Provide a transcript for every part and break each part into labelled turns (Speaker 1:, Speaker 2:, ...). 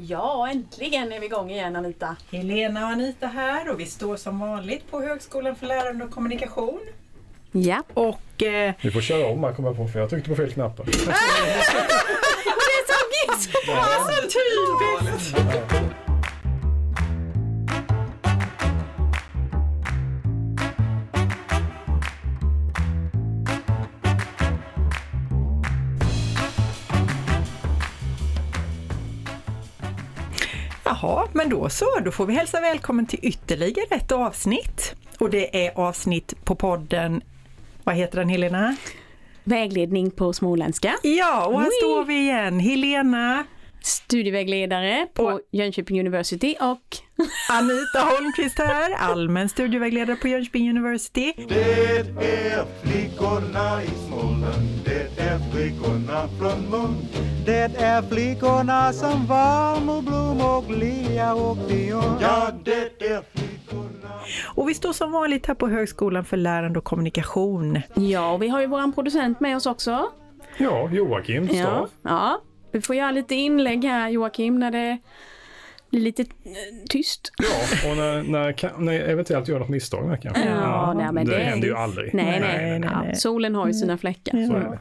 Speaker 1: Ja, äntligen är vi igång igen Anita.
Speaker 2: Helena och Anita här och vi står som vanligt på Högskolan för lärande och kommunikation.
Speaker 1: Ja.
Speaker 2: Och eh,
Speaker 3: Vi får köra om här kommer jag på för jag tryckte på fel knappar.
Speaker 1: Det såg så bra
Speaker 2: så typiskt! Jaha, men då så, då får vi hälsa välkommen till ytterligare ett avsnitt. Och det är avsnitt på podden, vad heter den Helena?
Speaker 1: Vägledning på småländska.
Speaker 2: Ja, och här
Speaker 1: Oui.
Speaker 2: står vi igen. Helena,
Speaker 1: Studievägledare på
Speaker 2: Och-
Speaker 1: Jönköping University och
Speaker 2: Anita Holmqvist här, allmän studievägledare på Jönköping University.
Speaker 4: Det är flickorna i Småland, det är flickorna från Lund. Det är flickorna som var Blom och Lea och Dion. Ja, det är flickorna.
Speaker 2: Och vi står som vanligt här på Högskolan för lärande och kommunikation.
Speaker 1: ja, och vi har ju våran producent med oss också.
Speaker 3: Ja, Joakim
Speaker 1: Ja,
Speaker 3: Stav.
Speaker 1: ja. Vi får göra lite inlägg här Joakim när det blir lite eh, tyst.
Speaker 3: Ja, och när, när, när eventuellt gör något misstag kanske.
Speaker 1: Ja, nej, men
Speaker 3: det,
Speaker 1: det
Speaker 3: händer ju aldrig.
Speaker 1: Nej, nej,
Speaker 2: Nej, nej,
Speaker 1: ja,
Speaker 2: nej.
Speaker 1: Solen har ju sina fläckar.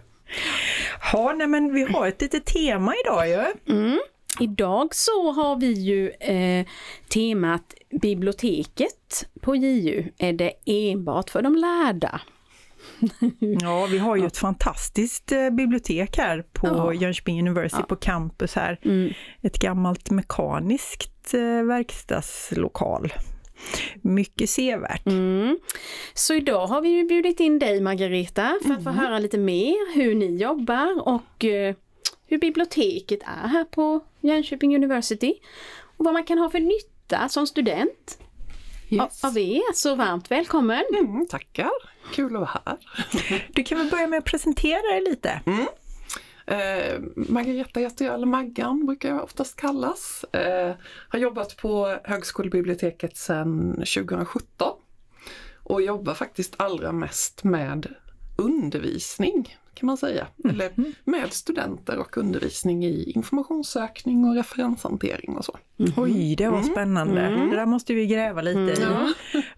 Speaker 2: Ja, nej men vi har ett litet tema idag ju.
Speaker 1: Mm. Idag så har vi ju eh, temat biblioteket på JU. Är det enbart för de lärda?
Speaker 2: Ja, vi har ju ett fantastiskt eh, bibliotek här på
Speaker 1: Ja.
Speaker 2: Jönköping University på campus här.
Speaker 1: Mm.
Speaker 2: Ett gammalt mekaniskt eh, verkstadslokal. Mycket sevärt.
Speaker 1: Mm. Så idag har vi ju bjudit in dig Margareta för att få höra lite mer hur ni jobbar och eh, hur biblioteket är här på Jönköping University. Och vad man kan ha för nytta som student
Speaker 5: Yes.
Speaker 1: av er. Så varmt välkommen!
Speaker 5: Mm, tackar, kul att vara här.
Speaker 2: Du kan väl börja med att presentera dig lite?
Speaker 5: Eh, Margareta jag, eller Maggan brukar jag oftast kallas. Eh, har jobbat på högskolebiblioteket sedan 2017 och jobbar faktiskt allra mest med undervisning kan man säga. Eller med studenter och undervisning i informationssökning och referenshantering och så.
Speaker 2: Oj, det var spännande. Det där måste vi gräva lite i.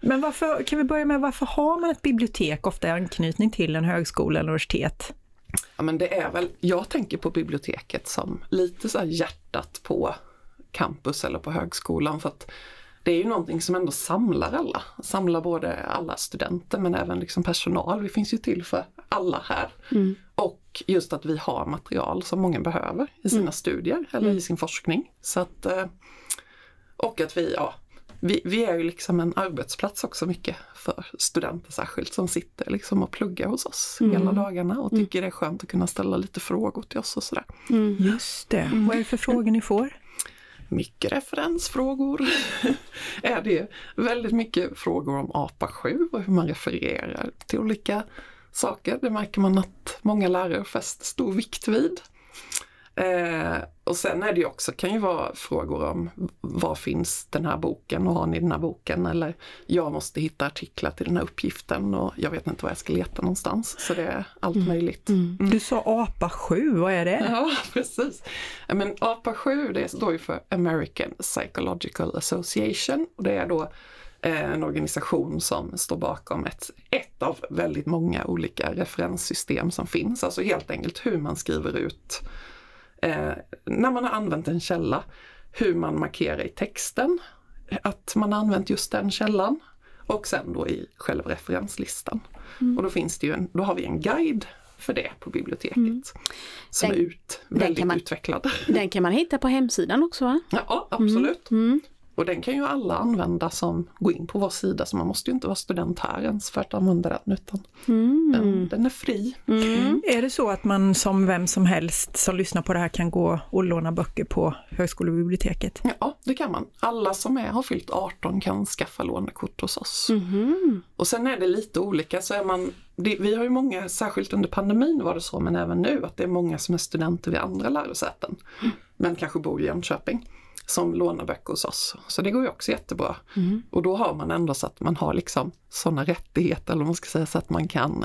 Speaker 2: Men varför, kan vi börja med varför har man ett bibliotek ofta i anknytning till en högskola eller universitet?
Speaker 5: Ja men det är väl, jag tänker på biblioteket som lite så hjärtat på campus eller på högskolan för att det är ju någonting som ändå samlar alla. Samlar både alla studenter men även liksom personal. Vi finns ju till för alla här. Och just att vi har material som många behöver i sina studier eller i sin forskning. Så att, eh, och att vi, ja, vi, vi är ju liksom en arbetsplats också mycket för studenter särskilt som sitter liksom och pluggar hos oss hela dagarna och tycker det är skönt att kunna ställa lite frågor till oss och sådär.
Speaker 2: Just det. Vad är det för frågor ni får?
Speaker 5: Mycket referensfrågor är det. Väldigt mycket frågor om APA 7 och hur man refererar till olika saker. Det märker man att många lärare fäster stor vikt vid. Eh, och sen är det ju också, kan ju vara frågor om var finns den här boken och har ni den här boken? Eller jag måste hitta artiklar till den här uppgiften och jag vet inte var jag ska leta någonstans. Så det är allt möjligt.
Speaker 2: Du sa APA 7, vad är det?
Speaker 5: Ja, precis. Men APA 7 det står ju för American Psychological Association och det är då eh, en organisation som står bakom ett, ett av väldigt många olika referenssystem som finns. Alltså helt enkelt hur man skriver ut eh, när man har använt en källa, hur man markerar i texten att man har använt just den källan och sen då i själva referenslistan. Och då finns det ju en, då har vi en guide för det på biblioteket. Som
Speaker 1: Den-
Speaker 5: är ut, väldigt
Speaker 1: man-
Speaker 5: utvecklad.
Speaker 1: Den kan man hitta på hemsidan också va?
Speaker 5: Ja, absolut.
Speaker 1: Mm.
Speaker 5: Och den kan ju alla använda som går in på vår sida så man måste ju inte vara student här ens för att använda den utan
Speaker 1: Mm.
Speaker 5: den, den är fri.
Speaker 2: Är det så att man som vem som helst som lyssnar på det här kan gå och låna böcker på högskolebiblioteket?
Speaker 5: Ja, det kan man. Alla som är, har fyllt 18 kan skaffa lånekort hos oss.
Speaker 1: Mhm.
Speaker 5: Och sen är det lite olika, så är man, det, vi har ju många, särskilt under pandemin var det så, men även nu, att det är många som är studenter vid andra lärosäten, men kanske bor i Jönköping, som lånar böcker hos oss. Så det går ju också jättebra. Och då har man ändå så att man har liksom sådana rättigheter, eller man ska säga, så att man kan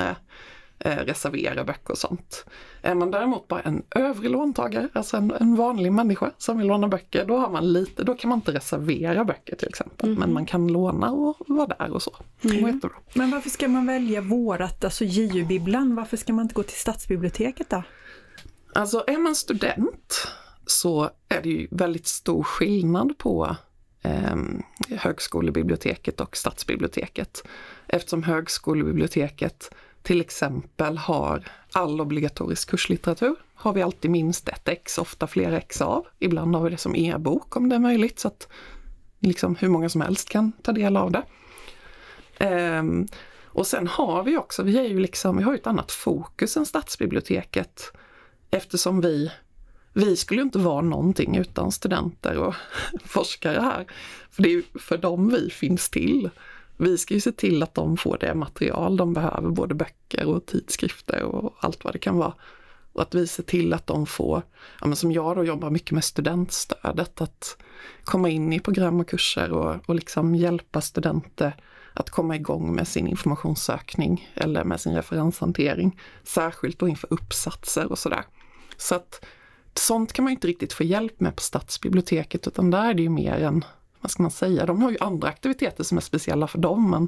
Speaker 5: eh, reservera böcker och sånt. Är man däremot bara en övrig låntagare, alltså en, en vanlig människa som vill låna böcker, då, har man lite, då kan man inte reservera böcker till exempel. Men man kan låna och vara där och så. Jättebra.
Speaker 2: Men varför ska man välja vårat, alltså JU-bibblan, varför ska man inte gå till stadsbiblioteket då?
Speaker 5: Alltså är man student så är det ju väldigt stor skillnad på eh, högskolebiblioteket och stadsbiblioteket. Eftersom högskolebiblioteket till exempel har all obligatorisk kurslitteratur. Har vi alltid minst ett ex, ofta flera ex av. Ibland har vi det som e-bok om det är möjligt så att liksom hur många som helst kan ta del av det. Um, och sen har vi också, vi, är ju liksom, vi har ju ett annat fokus än stadsbiblioteket eftersom vi vi skulle inte vara någonting utan studenter och forskare här. För det är ju för dem vi finns till. Vi ska ju se till att de får det material de behöver, både böcker och tidskrifter och allt vad det kan vara. Och att vi ser till att de får, ja men som jag då jobbar mycket med studentstödet, att komma in i program och kurser och, och liksom hjälpa studenter att komma igång med sin informationssökning eller med sin referenshantering. Särskilt då inför uppsatser och sådär. Så att sånt kan man inte riktigt få hjälp med på stadsbiblioteket utan där är det ju mer en, vad ska man säga, de har ju andra aktiviteter som är speciella för dem men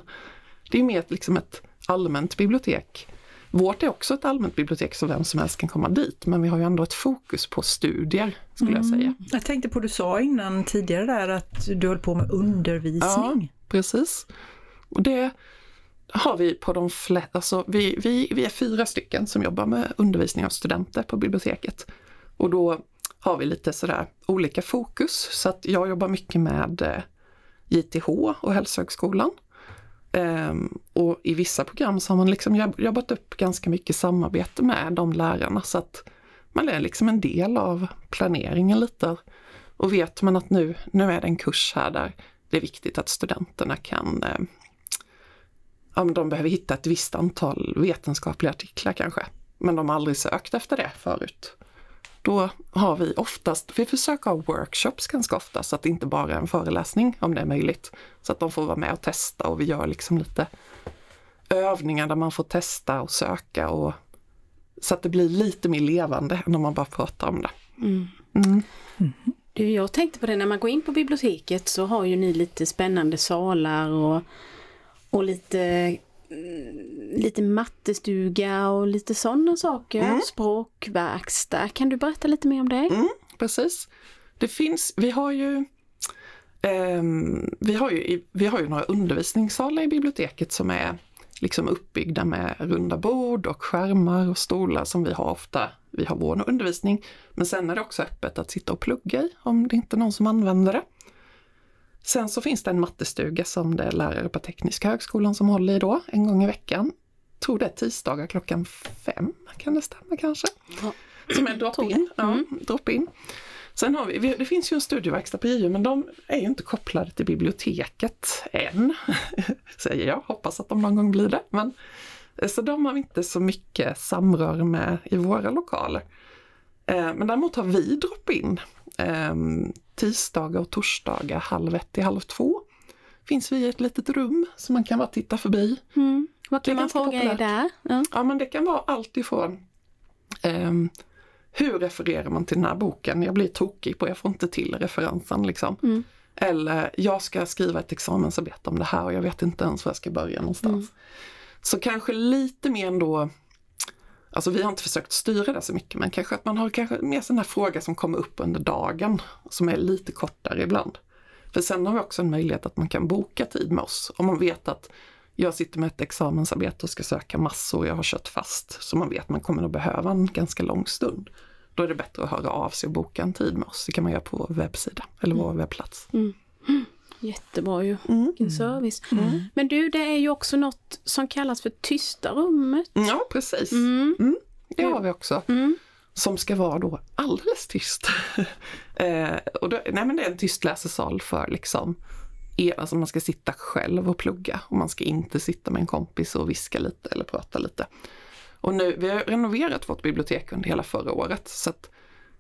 Speaker 5: det är mer ett, liksom ett allmänt bibliotek. Vårt är också ett allmänt bibliotek så vem som helst kan komma dit men vi har ju ändå ett fokus på studier skulle jag säga.
Speaker 2: Jag tänkte på, du sa innan tidigare där att du höll på med undervisning.
Speaker 5: Ja, precis. Och det har vi på de flesta, alltså vi, vi, vi är fyra stycken som jobbar med undervisning av studenter på biblioteket. Och då har vi lite sådär olika fokus. Så att jag jobbar mycket med eh, JTH och Hälsohögskolan. Ehm, och i vissa program så har man liksom jobbat upp ganska mycket samarbete med de lärarna så att man är liksom en del av planeringen lite. Och vet man att nu, nu är det en kurs här där det är viktigt att studenterna kan eh, ja, men de behöver hitta ett visst antal vetenskapliga artiklar kanske. Men de har aldrig sökt efter det förut. Då har vi oftast, vi försöker ha workshops ganska ofta så att det inte bara är en föreläsning om det är möjligt. Så att de får vara med och testa och vi gör liksom lite övningar där man får testa och söka och så att det blir lite mer levande än om man bara pratar om det. Mm.
Speaker 1: Du, jag tänkte på det, när man går in på biblioteket så har ju ni lite spännande salar och, och lite, mm, lite mattestuga och lite sådana saker. Språkverkstad. Kan du berätta lite mer om det?
Speaker 5: Mm, precis. Det finns, vi har ju ehm, vi, har ju vi har ju några undervisningssalar i biblioteket som är liksom uppbyggda med runda bord och skärmar och stolar som vi har ofta. Vi har vår undervisning, men sen är det också öppet att sitta och plugga i om det inte är någon som använder det. Sen så finns det en mattestuga som det är lärare på Tekniska högskolan som håller i då, en gång i veckan. Tror det är tisdagar klockan fem, kan det stämma kanske?
Speaker 1: Ja.
Speaker 5: Som är drop-in. Ja, drop-in. Sen har vi, vi, det finns ju en studieverkstad på JU men de är ju inte kopplade till biblioteket än, säger jag. Hoppas att de någon gång blir det. Men, eh, så de har vi inte så mycket samröre med i våra lokaler. Eh, men däremot har vi drop-in eh, tisdagar och torsdagar halv ett till halv två. Finns vi i ett litet rum som man kan bara titta förbi.
Speaker 1: Mm. Vad kan man fråga er
Speaker 5: populärt.
Speaker 1: där? Ja.
Speaker 5: Ja men det kan vara allt ifrån ehm, hur refererar man till den här boken? Jag blir tokig på, jag får inte till referensen liksom.
Speaker 1: Mm.
Speaker 5: Eller jag ska skriva ett examensarbete om det här och jag vet inte ens var jag ska börja någonstans. Så kanske lite mer ändå Alltså vi har inte försökt styra det så mycket men kanske att man har kanske mer här fråga som kommer upp under dagen som är lite kortare ibland. För sen har vi också en möjlighet att man kan boka tid med oss om man vet att jag sitter med ett examensarbete och ska söka massor, jag har kört fast, så man vet att man kommer att behöva en ganska lång stund. Då är det bättre att höra av sig och boka en tid med oss. Det kan man göra på vår webbsida eller vår webbplats.
Speaker 1: Jättebra ju.
Speaker 5: Mm.
Speaker 1: Vilken service. Men du, det är ju också något som kallas för tysta rummet.
Speaker 5: Ja, precis.
Speaker 1: Mm.
Speaker 5: Mm, det har vi också.
Speaker 1: Mm.
Speaker 5: Som ska vara då alldeles tyst. eh, och då, nej men det är en tyst läsesal för liksom, alltså man ska sitta själv och plugga och man ska inte sitta med en kompis och viska lite eller prata lite. Och nu, vi har renoverat vårt bibliotek under hela förra året så att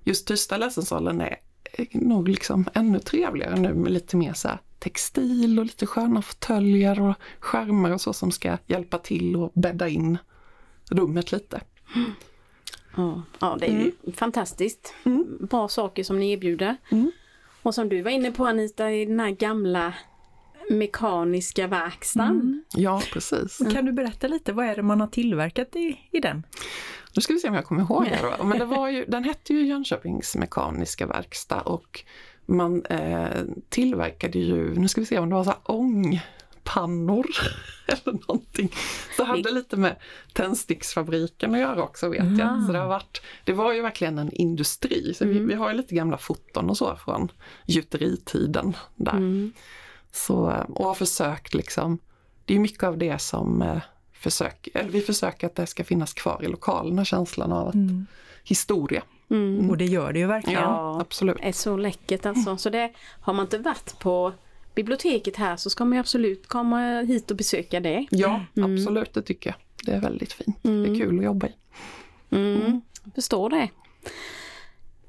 Speaker 5: just tysta läsesalen är är nog liksom ännu trevligare nu med lite mer så här textil och lite sköna fåtöljer och skärmar och så som ska hjälpa till och bädda in rummet lite.
Speaker 1: Ja, ja det är ju fantastiskt. Bra saker som ni erbjuder.
Speaker 5: Mm.
Speaker 1: Och som du var inne på Anita, i den här gamla mekaniska verkstaden.
Speaker 5: Ja, precis.
Speaker 2: Kan du berätta lite, vad är det man har tillverkat i, i den?
Speaker 5: Nu ska vi se om jag kommer ihåg det. Men det var ju, den hette ju Jönköpings Mekaniska Verkstad och man eh, tillverkade ju, nu ska vi se om det var så här ångpannor eller någonting. Så det hade lite med tändsticksfabriken att göra också vet jag. Så det, har varit, det var ju verkligen en industri. Så vi, vi har ju lite gamla foton och så från gjuteritiden där. Så, och har försökt liksom, det är mycket av det som eh, försök, eller vi försöker att det ska finnas kvar i lokalerna, känslan av att historia.
Speaker 2: Och det gör det ju verkligen.
Speaker 5: Ja, absolut.
Speaker 1: är så läckert alltså. Så det, har man inte varit på biblioteket här så ska man ju absolut komma hit och besöka det.
Speaker 5: Ja, absolut, det tycker jag. Det är väldigt fint. Det är kul att jobba i.
Speaker 1: Mm. Förstår det.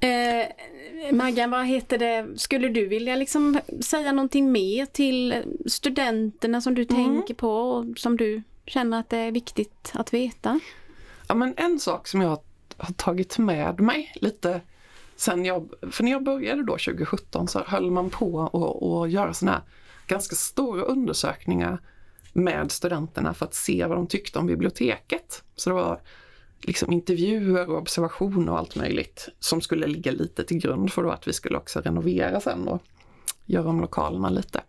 Speaker 1: Eh, Maggan, vad heter det, skulle du vilja liksom säga någonting mer till studenterna som du tänker på och som du känner att det är viktigt att veta?
Speaker 5: Ja, men en sak som jag har, tagit med mig lite sen jag, för när jag började då 2017 så höll man på att göra sådana här ganska stora undersökningar med studenterna för att se vad de tyckte om biblioteket. Så det var liksom intervjuer och observationer och allt möjligt som skulle ligga lite till grund för då att vi skulle också renovera sen och göra om lokalerna lite.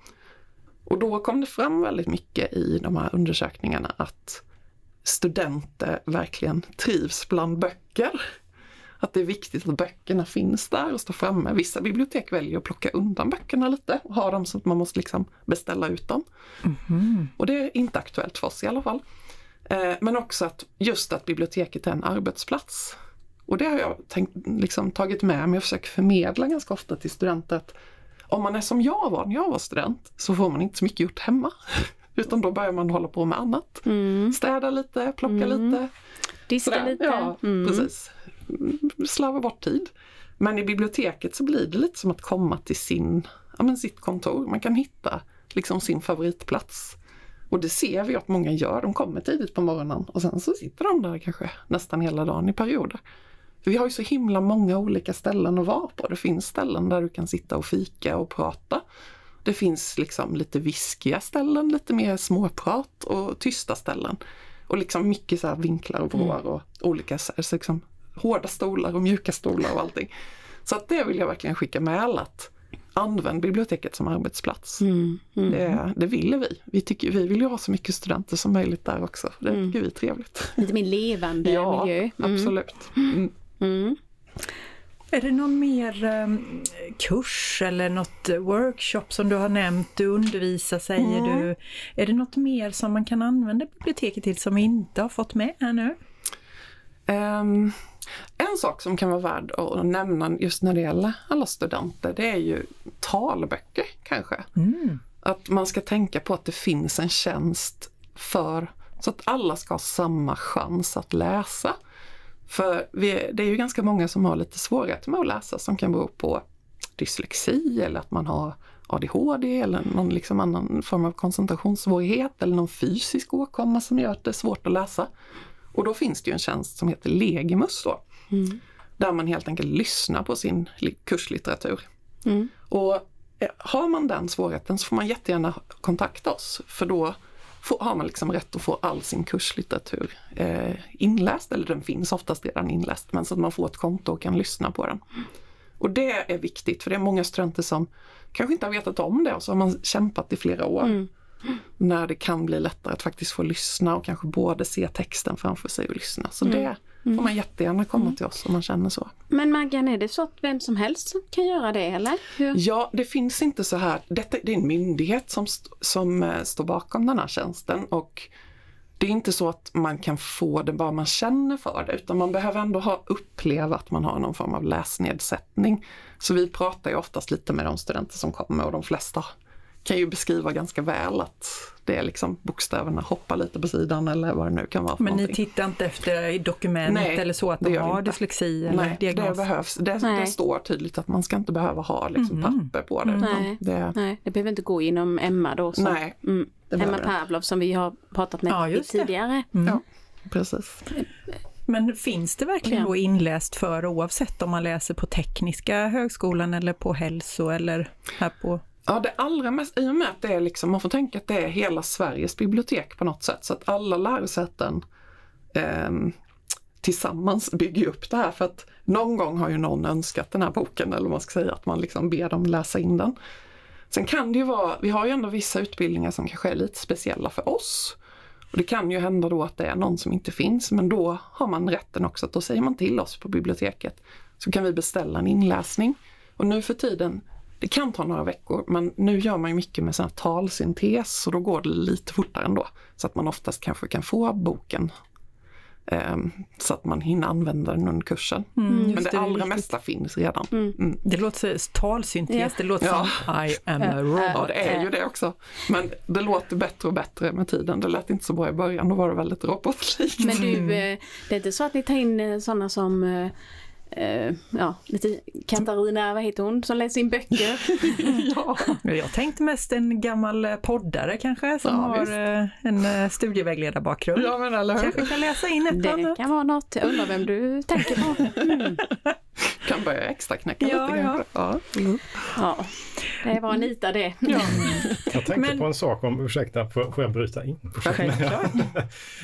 Speaker 5: Och då kom det fram väldigt mycket i de här undersökningarna att studenter verkligen trivs bland böcker. Att det är viktigt att böckerna finns där och står framme. Vissa bibliotek väljer att plocka undan böckerna lite och ha dem så att man måste liksom beställa ut dem. Och det är inte aktuellt för oss i alla fall. Eh, Men också att just att biblioteket är en arbetsplats. Och det har jag tänkt, liksom, tagit med mig och försöker förmedla ganska ofta till studenter att om man är som jag var när jag var student så får man inte så mycket gjort hemma. Utan då börjar man hålla på med annat. Städa lite, plocka lite.
Speaker 1: Diska
Speaker 5: Sådär.
Speaker 1: lite?
Speaker 5: Ja,
Speaker 1: Mm.
Speaker 5: precis. Mm, Slarva bort tid. Men i biblioteket så blir det lite som att komma till sin, ja, men sitt kontor. Man kan hitta liksom sin favoritplats. Och det ser vi att många gör. De kommer tidigt på morgonen och sen så sitter de där kanske nästan hela dagen i perioder. För vi har ju så himla många olika ställen att vara på. Det finns ställen där du kan sitta och fika och prata. Det finns liksom lite viskiga ställen, lite mer småprat och tysta ställen. Och liksom mycket så vinklar och vrår och olika så här, liksom, hårda stolar och mjuka stolar och allting. Så att det vill jag verkligen skicka med alla att använd biblioteket som arbetsplats.
Speaker 1: Mm.
Speaker 5: Det, det ville vi. Vi, tycker, vi vill ju ha så mycket studenter som möjligt där också. Det tycker vi är trevligt.
Speaker 1: Lite mer levande
Speaker 5: Ja,
Speaker 1: miljö. Mm.
Speaker 5: absolut. Mm.
Speaker 1: Mm.
Speaker 2: Är det någon mer eh, kurs eller något workshop som du har nämnt? Du undervisar säger du. Är det något mer som man kan använda biblioteket till som vi inte har fått med här nu?
Speaker 5: Ehm, en sak som kan vara värd att nämna just när det gäller alla studenter, det är ju talböcker kanske. Att man ska tänka på att det finns en tjänst för så att alla ska ha samma chans att läsa. För vi, det är ju ganska många som har lite svårigheter med att läsa som kan bero på dyslexi eller att man har ADHD eller någon liksom annan form av koncentrationssvårighet eller någon fysisk åkomma som gör att det är svårt att läsa. Och då finns det ju en tjänst som heter Legimus då. Där man helt enkelt lyssnar på sin li- kurslitteratur.
Speaker 1: Mm.
Speaker 5: Och eh, har man den svårigheten så får man jättegärna kontakta oss för då får, har man liksom rätt att få all sin kurslitteratur eh, inläst, eller den finns oftast redan inläst, men så att man får ett konto och kan lyssna på den. Och det är viktigt för det är många studenter som kanske inte har vetat om det och så har man kämpat i flera år. När det kan bli lättare att faktiskt få lyssna och kanske både se texten framför sig och lyssna. Så det får man jättegärna komma till oss om man känner så.
Speaker 1: Men Maggan, är det så att vem som helst kan göra det eller? Hur?
Speaker 5: Ja, det finns inte så här. Detta, det är en myndighet som, st- som eh, står bakom den här tjänsten och det är inte så att man kan få det bara man känner för det utan man behöver ändå ha uppleva att man har någon form av läsnedsättning. Så vi pratar ju oftast lite med de studenter som kommer och de flesta kan ju beskriva ganska väl att det är liksom bokstäverna hoppar lite på sidan eller vad det nu kan vara för
Speaker 2: Men ni
Speaker 5: någonting.
Speaker 2: tittar inte efter i dokument
Speaker 5: Nej,
Speaker 2: eller så att
Speaker 5: det
Speaker 2: de har
Speaker 5: inte.
Speaker 2: dyslexi eller
Speaker 5: Nej, det
Speaker 2: diagnos?
Speaker 5: behövs. Det,
Speaker 1: Nej.
Speaker 5: det står tydligt att man ska inte behöva ha liksom papper på det.
Speaker 1: Nej.
Speaker 5: utan Det,
Speaker 1: Nej, det behöver inte gå inom Emma då. Som,
Speaker 5: nej,
Speaker 1: Mm.
Speaker 5: det
Speaker 1: Emma
Speaker 5: det.
Speaker 1: Pavlov som vi har pratat med
Speaker 2: Ja, just det.
Speaker 1: tidigare.
Speaker 2: Mm.
Speaker 5: Ja. precis.
Speaker 2: Men finns det verkligen då inläst för oavsett om man läser på Tekniska högskolan eller på hälso eller här på...
Speaker 5: Ja, det allra mest, i och med att det är liksom, man får tänka att det är hela Sveriges bibliotek på något sätt, så att alla lärosäten eh, tillsammans bygger upp det här för att någon gång har ju någon önskat den här boken eller vad man ska säga, att man liksom ber dem läsa in den. Sen kan det ju vara, vi har ju ändå vissa utbildningar som kanske är lite speciella för oss. Och det kan ju hända då att det är någon som inte finns, men då har man rätten också att då säger man till oss på biblioteket så kan vi beställa en inläsning. Och nu för tiden, det kan ta några veckor, men nu gör man ju mycket med sån här talsyntes och då går det lite fortare ändå. Så att man oftast kanske kan få boken ehm, så att man hinner använda den under kursen.
Speaker 2: Mm,
Speaker 5: Men
Speaker 2: just
Speaker 5: det
Speaker 2: det,
Speaker 5: allra
Speaker 2: riktigt.
Speaker 5: mesta finns redan. Mm.
Speaker 2: Det låter så, talsyntes,
Speaker 1: Ja.
Speaker 2: det låter
Speaker 5: Ja.
Speaker 2: som I am a robot.
Speaker 5: Ja, det är ju det också. Men det låter bättre och bättre med tiden. Det lät inte så bra i början, då var det väldigt robotlikt.
Speaker 1: Men du, eh, det är inte så att ni tar in eh, sådana som eh, ja, lite Katarina, vad heter hon, som läser in böcker?
Speaker 5: ja.
Speaker 2: Jag tänkte mest en gammal eh, poddare kanske som
Speaker 5: Ja,
Speaker 2: har
Speaker 5: visst.
Speaker 2: eh, en studievägledarbakgrund.
Speaker 5: ja, men eller hur?
Speaker 2: Kanske kan läsa in ett
Speaker 1: Det
Speaker 2: annat.
Speaker 1: kan vara något, jag undrar vem du tänker på. Mm.
Speaker 5: Kan börja extra knäcka
Speaker 2: Ja,
Speaker 5: lite
Speaker 2: ja.
Speaker 5: Ja. Mm.
Speaker 1: Ja, det var Anita det.
Speaker 5: Ja.
Speaker 3: Jag tänkte
Speaker 2: Men-
Speaker 3: på en sak om, ursäkta, får, får jag bryta in?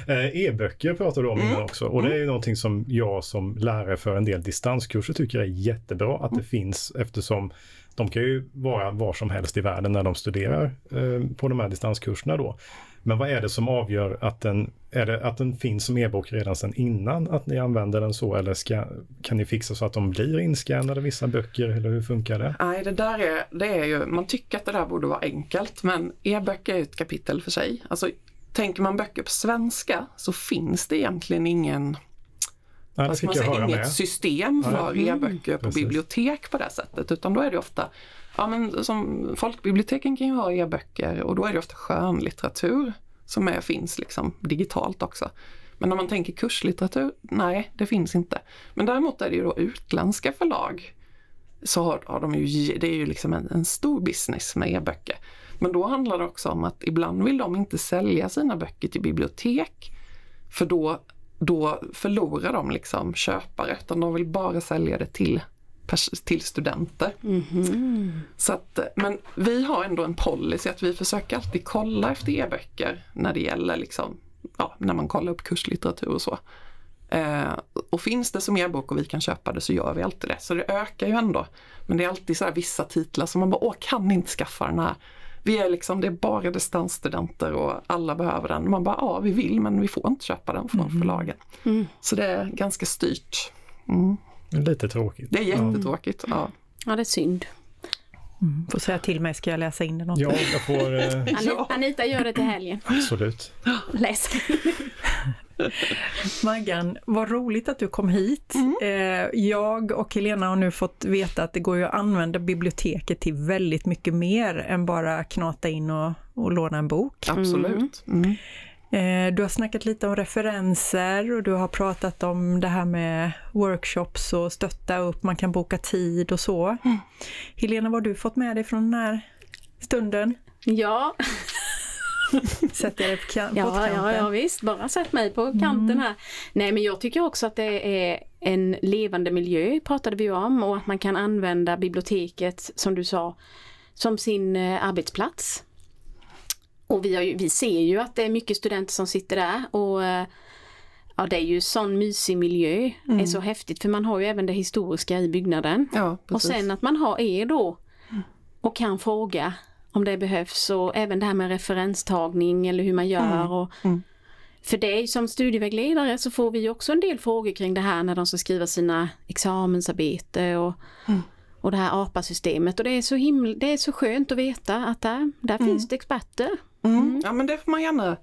Speaker 3: Eh, E-böcker pratar du om
Speaker 5: Mm.
Speaker 3: också och det är ju någonting som jag som lärare för en del distanskurser tycker är jättebra att
Speaker 5: Mm.
Speaker 3: det finns eftersom de kan ju vara var som helst i världen när de studerar eh, på de här distanskurserna då. Men vad är det som avgör att den, är det att den finns som e-bok redan sedan innan att ni använder den så eller ska, kan ni fixa så att de blir inskannade vissa böcker eller hur funkar det?
Speaker 5: Nej, det där är, det är ju, man tycker att det där borde vara enkelt, men e-böcker är ett kapitel för sig. Alltså, tänker man böcker på svenska så finns det egentligen ingen
Speaker 3: Ja, det fick
Speaker 5: man
Speaker 3: jag
Speaker 5: säga,
Speaker 3: höra
Speaker 5: inget
Speaker 3: med.
Speaker 5: system för e-böcker på
Speaker 3: Precis.
Speaker 5: bibliotek på det sättet utan då är det ofta, ja men som folkbiblioteken kan ju ha e-böcker och då är det ofta skönlitteratur som är, finns liksom digitalt också. Men när man tänker kurslitteratur, nej det finns inte. Men däremot är det ju då utländska förlag så har, har de ju, det är ju liksom en, en stor business med e-böcker. Men då handlar det också om att ibland vill de inte sälja sina böcker till bibliotek för då, då förlorar de liksom köpare utan de vill bara sälja det till, till studenter. Så att, men vi har ändå en policy att vi försöker alltid kolla efter e-böcker när det gäller liksom, ja, när man kollar upp kurslitteratur och så. Eh, och finns det som e-bok och vi kan köpa det så gör vi alltid det. Så det ökar ju ändå. Men det är alltid så vissa titlar som man bara, åh kan inte skaffa den här? Vi är liksom, det är bara distansstudenter och alla behöver den. Man bara, ja vi vill men vi får inte köpa den från förlagen. Så det är ganska styrt. Mm.
Speaker 3: Lite tråkigt.
Speaker 5: Det är jättetråkigt. Ja.
Speaker 1: Ja, det är synd.
Speaker 2: Får säga till mig, ska jag läsa in det något?
Speaker 3: Ja, jag får eh,
Speaker 1: Ani-
Speaker 5: Ja.
Speaker 1: Anita gör det till helgen.
Speaker 3: absolut.
Speaker 1: Läs.
Speaker 2: Maggan, vad roligt att du kom hit. Eh, Jag och Helena har nu fått veta att det går ju att använda biblioteket till väldigt mycket mer än bara knata in och, och låna en bok.
Speaker 5: Absolut. Mm.
Speaker 2: Eh, Du har snackat lite om referenser och du har pratat om det här med workshops och stötta upp, man kan boka tid och så. Helena, vad har du fått med dig från den här stunden?
Speaker 1: Ja,
Speaker 2: Sätter jag dig på kan-
Speaker 1: ja,
Speaker 2: pottkanten?
Speaker 1: ja, ja visst, bara sätt mig på kanten här. Nej men jag tycker också att det är en levande miljö pratade vi om och att man kan använda biblioteket som du sa som sin eh, arbetsplats. Och vi, har ju, vi ser ju att det är mycket studenter som sitter där och eh, ja det är ju sån mysig miljö, det är så häftigt för man har ju även det historiska i byggnaden.
Speaker 5: Ja,
Speaker 1: Och sen att man har er då och kan fråga om det behövs och även det här med referenstagning eller hur man gör. Och,
Speaker 5: Mm.
Speaker 1: För dig som studievägledare så får vi också en del frågor kring det här när de ska skriva sina examensarbete och,
Speaker 5: Mm.
Speaker 1: och det här APA-systemet. Och det är, så himla, det är så skönt att veta att där, där finns det experter.
Speaker 5: Mm. Ja men det får man gärna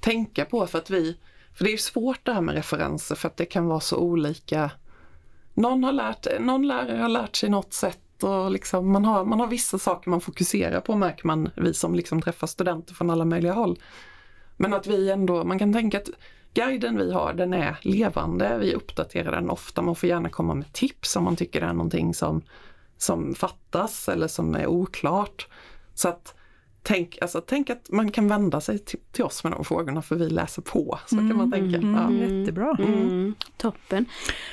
Speaker 5: tänka på för att vi, för det är svårt det här med referenser för att det kan vara så olika. Någon, har lärt, någon lärare har lärt sig något sätt och liksom man, har, man har vissa saker man fokuserar på märker man, vi som liksom träffar studenter från alla möjliga håll. Men att vi ändå, man kan tänka att guiden vi har den är levande, vi uppdaterar den ofta, man får gärna komma med tips om man tycker det är någonting som, som fattas eller som är oklart. Så att tänk, alltså, tänk att man kan vända sig till, till oss med de frågorna för vi läser på. Så kan man tänka. Ja.
Speaker 2: Mm, jättebra.
Speaker 1: Mm, toppen.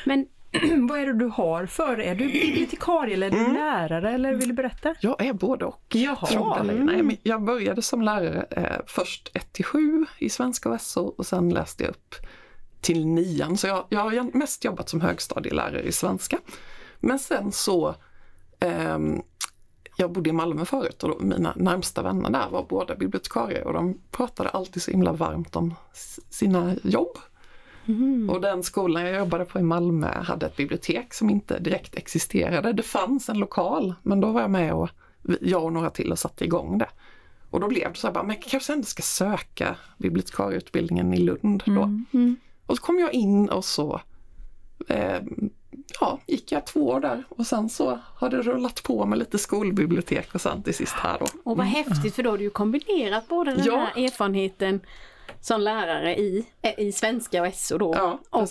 Speaker 1: Men
Speaker 2: Vad är det du har för? Är du bibliotekarie eller är du lärare eller vill du berätta?
Speaker 5: Jag är både och.
Speaker 2: Jaha.
Speaker 5: Ej. Nej, men jag började som lärare eh, först 1 till 7 i svenska och SO och sen läste jag upp till nian. Så jag, jag har mest jobbat som högstadielärare i svenska. Men sen så ehm, jag bodde i Malmö förut och mina närmsta vänner där var båda bibliotekarier och de pratade alltid så himla varmt om sina jobb. Och den skolan jag jobbade på i Malmö hade ett bibliotek som inte direkt existerade. Det fanns en lokal men då var jag med och jag och några till och satte igång det. Och då blev det så här, bara, men jag kanske ändå ska söka bibliotekarieutbildningen i Lund då. Och så kom jag in och så eh, ja, gick jag två år där och sen så har det rullat på med lite skolbibliotek och sen till sist här då.
Speaker 1: Och vad häftigt för då har du ju kombinerat både den
Speaker 5: Ja.
Speaker 1: här erfarenheten som lärare i, eh, i svenska och SO då
Speaker 5: Ja,
Speaker 1: och,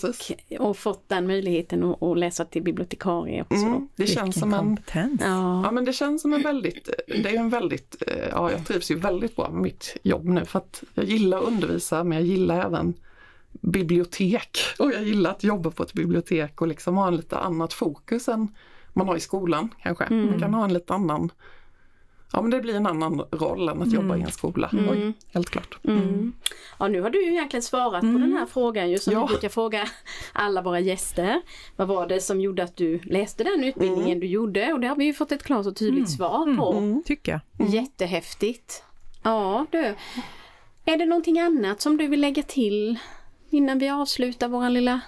Speaker 1: och fått den möjligheten att, att läsa till bibliotekarie också.
Speaker 5: Mm, det känns som en
Speaker 2: kompetens.
Speaker 1: Ja.
Speaker 5: Ja men det känns som en väldigt, det är en väldigt, eh, ja jag trivs ju väldigt bra med mitt jobb nu för att jag gillar att undervisa men jag gillar även bibliotek och jag gillar att jobba på ett bibliotek och liksom ha en lite annat fokus än man har i skolan kanske. Man kan ha en lite annan, ja men det blir en annan roll än att jobba i en skola. Oj, helt klart.
Speaker 1: Mm. Ja, nu har du ju egentligen svarat på den här frågan ju som
Speaker 5: Ja.
Speaker 1: vi brukar fråga alla våra gäster. Vad var det som gjorde att du läste den utbildningen du gjorde? Och det har vi ju fått ett klart och tydligt svar på.
Speaker 2: Tycker jag.
Speaker 1: Jättehäftigt. Ja du. Är det någonting annat som du vill lägga till innan vi avslutar vår lilla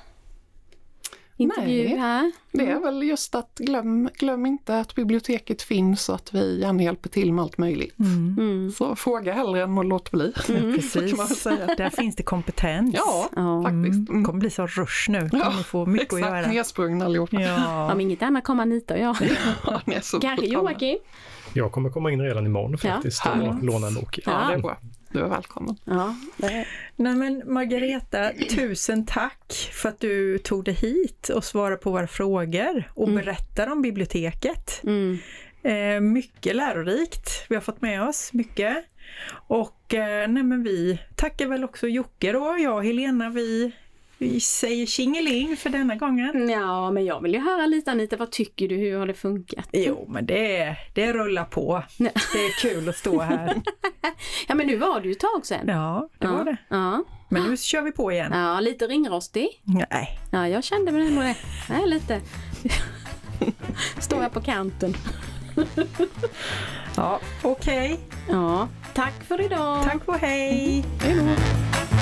Speaker 1: intervju
Speaker 5: Nej.
Speaker 1: här?
Speaker 5: Det är väl just att glöm, glöm inte att biblioteket finns och att vi gärna hjälper till med allt möjligt.
Speaker 1: Mm.
Speaker 5: Så fråga hellre än att låta bli.
Speaker 2: Precis.
Speaker 5: säga.
Speaker 2: Där finns det kompetens.
Speaker 5: Ja,
Speaker 1: Ja.
Speaker 5: faktiskt.
Speaker 2: Det
Speaker 5: Mm.
Speaker 2: kommer bli så rush nu. Kommer få mycket att
Speaker 5: Exakt,
Speaker 2: göra.
Speaker 5: nedsprungna allihopa.
Speaker 2: Ja.
Speaker 1: Om inget annat kommer Anita och jag.
Speaker 5: Ja,
Speaker 1: Kanske. Joakim?
Speaker 3: Jag kommer komma in redan imorgon faktiskt och
Speaker 5: härligt.
Speaker 3: låna en bok.
Speaker 5: Ja, det är bra. Du är välkommen.
Speaker 1: Ja,
Speaker 2: Nej men Margareta, tusen tack för att du tog dig hit och svarade på våra frågor och berättar om biblioteket.
Speaker 1: mm.
Speaker 2: Eh, mycket lärorikt. Vi har fått med oss mycket. Och eh, nej men vi tackar väl också Jocke då, jag och Helena, vi, vi säger tjingeling för denna gången.
Speaker 1: Ja, men jag vill ju höra lite Anita, vad tycker du? Hur har det funkat?
Speaker 2: Jo men det, det rullar på.
Speaker 1: Nej.
Speaker 2: Det är kul att stå här.
Speaker 1: Ja, men nu var det ju ett tag sedan.
Speaker 2: Ja, det var
Speaker 1: ja.
Speaker 2: det.
Speaker 1: Ja.
Speaker 2: Men nu kör vi på igen.
Speaker 1: ja, lite ringrostig.
Speaker 2: Nej.
Speaker 1: Ja, jag kände väl ändå det. Är lite... Står jag på kanten.
Speaker 2: Ja, okej.
Speaker 1: Ja, tack för idag.
Speaker 2: Tack och hej.
Speaker 1: Hej då.